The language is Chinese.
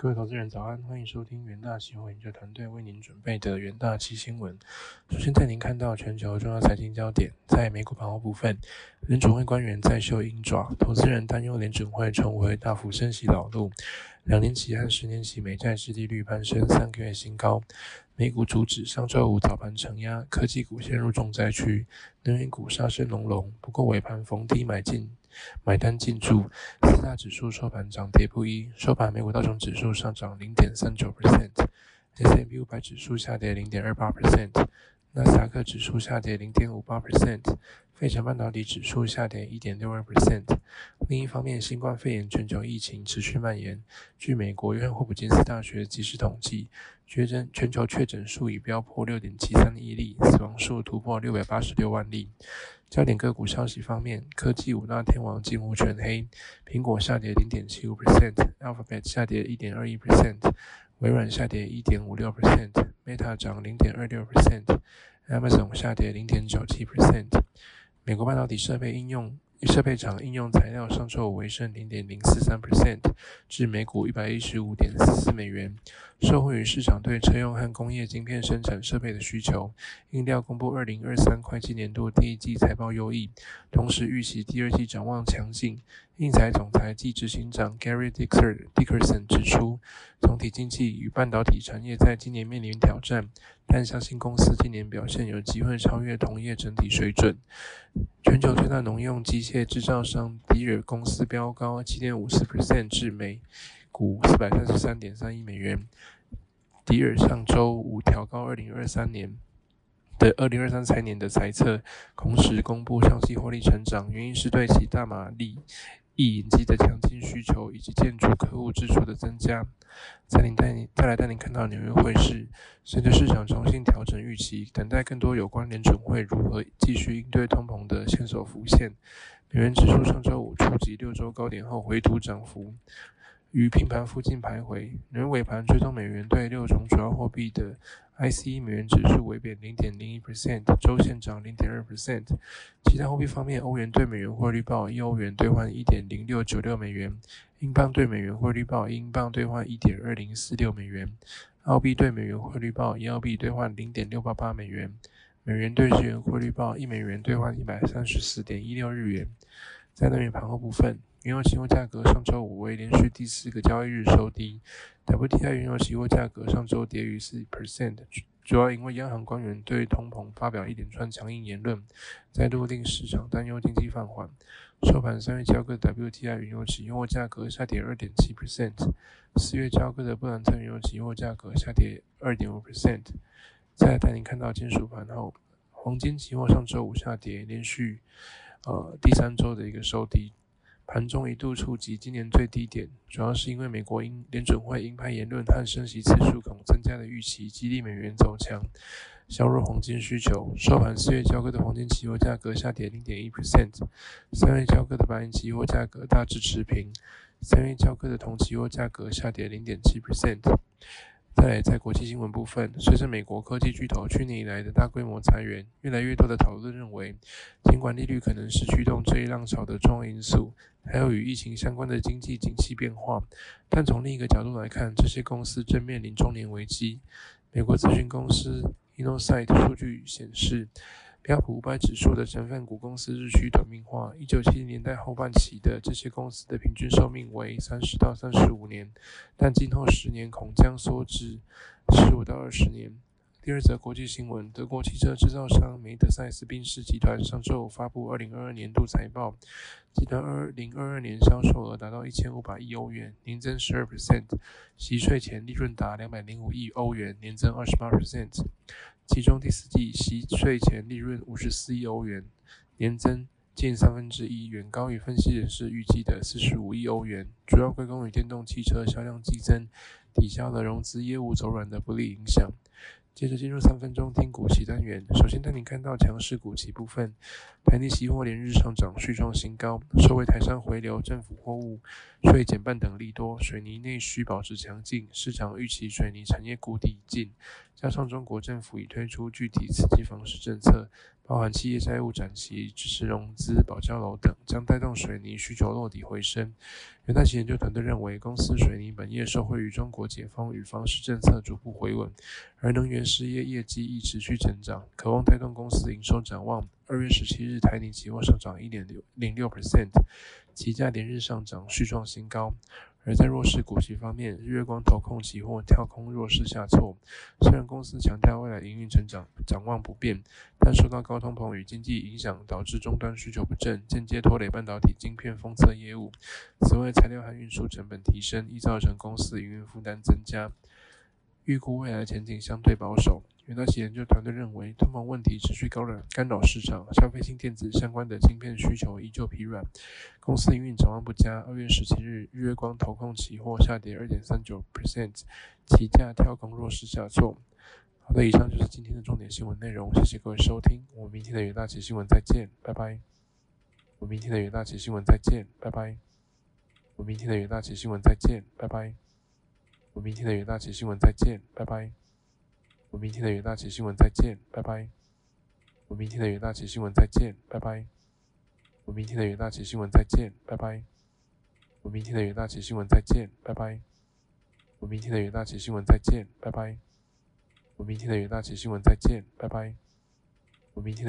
各位投资人早安，欢迎收听元大期货研究团队为您准备的元大期新闻。首先带您看到全球重要财经焦点，在美股盘后部分，联准会官员再秀鹰爪，投资人担忧联准会重回大幅升息老路，两年期和十年期美债殖利率攀升三个月新高。美股主指上周五早盘承压，科技股陷入重灾区，能源股杀声隆隆，不过尾盘逢低买进。买单进驻，四大指数收盘涨跌不一。收盘，美股道琼指数上涨零点三九 percent，S&P 五百指数下跌零点二八 percent，纳斯达克指数下跌零点五八 percent，费城半导体指数下跌一点六二 percent。另一方面，新冠肺炎全球疫情持续蔓延。据美国约翰霍普金斯大学及时统计，确诊全球确诊数已飙破六点七三亿例，死亡数突破六百八十六万例。焦点个股消息方面，科技五大天王近乎全黑，苹果下跌零点七五 percent，Alphabet 下跌一点二一 percent，微软下跌一点五六 percent，Meta 涨零点二六 percent，Amazon 下跌零点九七 percent。美国半导体设备应用。设备厂应用材料上周五微升零点零四三 percent，至每股一百一十五点四四美元，受惠于市场对车用和工业晶片生产设备的需求。应料公布二零二三会计年度第一季财报优异，同时预期第二季展望强劲。应材总裁暨执行长 Gary Dickerson 指出，总体经济与半导体产业在今年面临挑战，但相信公司今年表现有机会超越同业整体水准。全球最大农用机械制造商迪尔公司飙高七点五四 percent 至每股四百三十三点三亿美元。迪尔上周五调高二零二三年的二零二三财年的财测，同时公布上季获利成长，原因是对其大马力。易引机的强劲需求以及建筑客户支出的增加，再领带您再来带您看到纽约汇市，随着市场重新调整预期，等待更多有关联准会如何继续应对通膨的线索浮现。美元指数上周五触及六周高点后回吐涨幅。于平盘附近徘徊，仍尾盘追踪美元对六种主要货币的 ICE 美元指数微贬零点零一 percent，周线涨零点二 percent。其他货币方面，欧元对美元汇率报一欧元兑换一点零六九六美元，英镑对美元汇率报英镑兑换一点二零四六美元，澳币对美元汇率报一澳币兑换零点六八八美元，美元对日元汇率报一美元兑换一百三十四点一六日元。在能源盘后部分。原油期货价格上周五为连续第四个交易日收低，WTI 原油期货价格上周跌逾四 percent，主要因为央行官员对通膨发表一连串强硬言论，再度令市场担忧经济放缓。收盘三月交割 WTI 原油期货价格下跌二点七 percent，四月交割的布兰特原油期货价格下跌二点五 percent。再带您看到金属盘后，黄金期货上周五下跌，连续呃第三周的一个收低。盘中一度触及今年最低点，主要是因为美国鹰联准会鹰派言论和升息次数可能增加的预期，激励美元走强，削弱黄金需求。收盘四月交割的黄金期货价格下跌零点一 percent，三月交割的白银期货价格大致持平，三月交割的铜期货价格下跌零点七 percent。在在国际新闻部分，随着美国科技巨头去年以来的大规模裁员，越来越多的讨论认为，尽管利率可能是驱动这一浪潮的重要因素，还有与疫情相关的经济景气变化，但从另一个角度来看，这些公司正面临中年危机。美国咨询公司 Innosight 数据显示。标普五百指数的成分股公司日趋短命化。一九七零年代后半期的这些公司的平均寿命为三十到三十五年，但今后十年恐将缩至十五到二十年。第二则国际新闻：德国汽车制造商梅德赛斯宾士集团上周五发布二零二二年度财报，集团二零二二年销售额达到一千五百亿欧元，年增十二 percent，息税前利润达两百零五亿欧元，年增二十八 percent。其中第四季息税前利润五十四亿欧元，年增近三分之一，远高于分析人士预计的四十五亿欧元，主要归功于电动汽车销量激增，抵消了融资业务走软的不利影响。接着进入三分钟听股期单元。首先带您看到强势股期部分，台泥期货连日上涨，续创新高，受惠台商回流、政府货物税减半等利多，水泥内需保持强劲，市场预期水泥产业谷底已近，加上中国政府已推出具体刺激房市政策，包含企业债务展期、支持融资、保交楼等，将带动水泥需求落底回升。元大旗研究团队认为，公司水泥本业受惠于中国解封与房市政策逐步回稳，而能源。事业业绩亦持续成长，渴望带动公司营收展望。二月十七日，台泥期货上涨一点六零六 percent，期价连日上涨，续创新高。而在弱势股息方面，日月光投控期货跳空弱势下挫。虽然公司强调未来营运成长展望不变，但受到高通膨与经济影响，导致终端需求不振，间接拖累半导体晶片封测业务。此外，材料和运输成本提升，易造成公司营运负担增加。预估未来前景相对保守。元大旗研究团队认为，通膨问题持续高冷干扰市场，消费性电子相关的晶片需求依旧疲软，公司营运展望不佳。二月十七日，日月光投控期货下跌二点三九 percent，期价跳空弱势下挫。好的，以上就是今天的重点新闻内容，谢谢各位收听，我们明天的元大旗新闻再见，拜拜。我明天的元大旗新闻再见，拜拜。我明天的元大旗新闻再见，拜拜。我明天的元大旗新闻再见，拜拜。我明天的元大旗新闻再见，拜拜。我明天的元大旗新闻再见，拜拜。我明天的元大旗新闻再见，拜拜。我明天的元大旗新闻再见，拜拜。我明天的元大旗新闻再见，拜拜。我明天的元大旗新闻再见，拜拜。我明天的。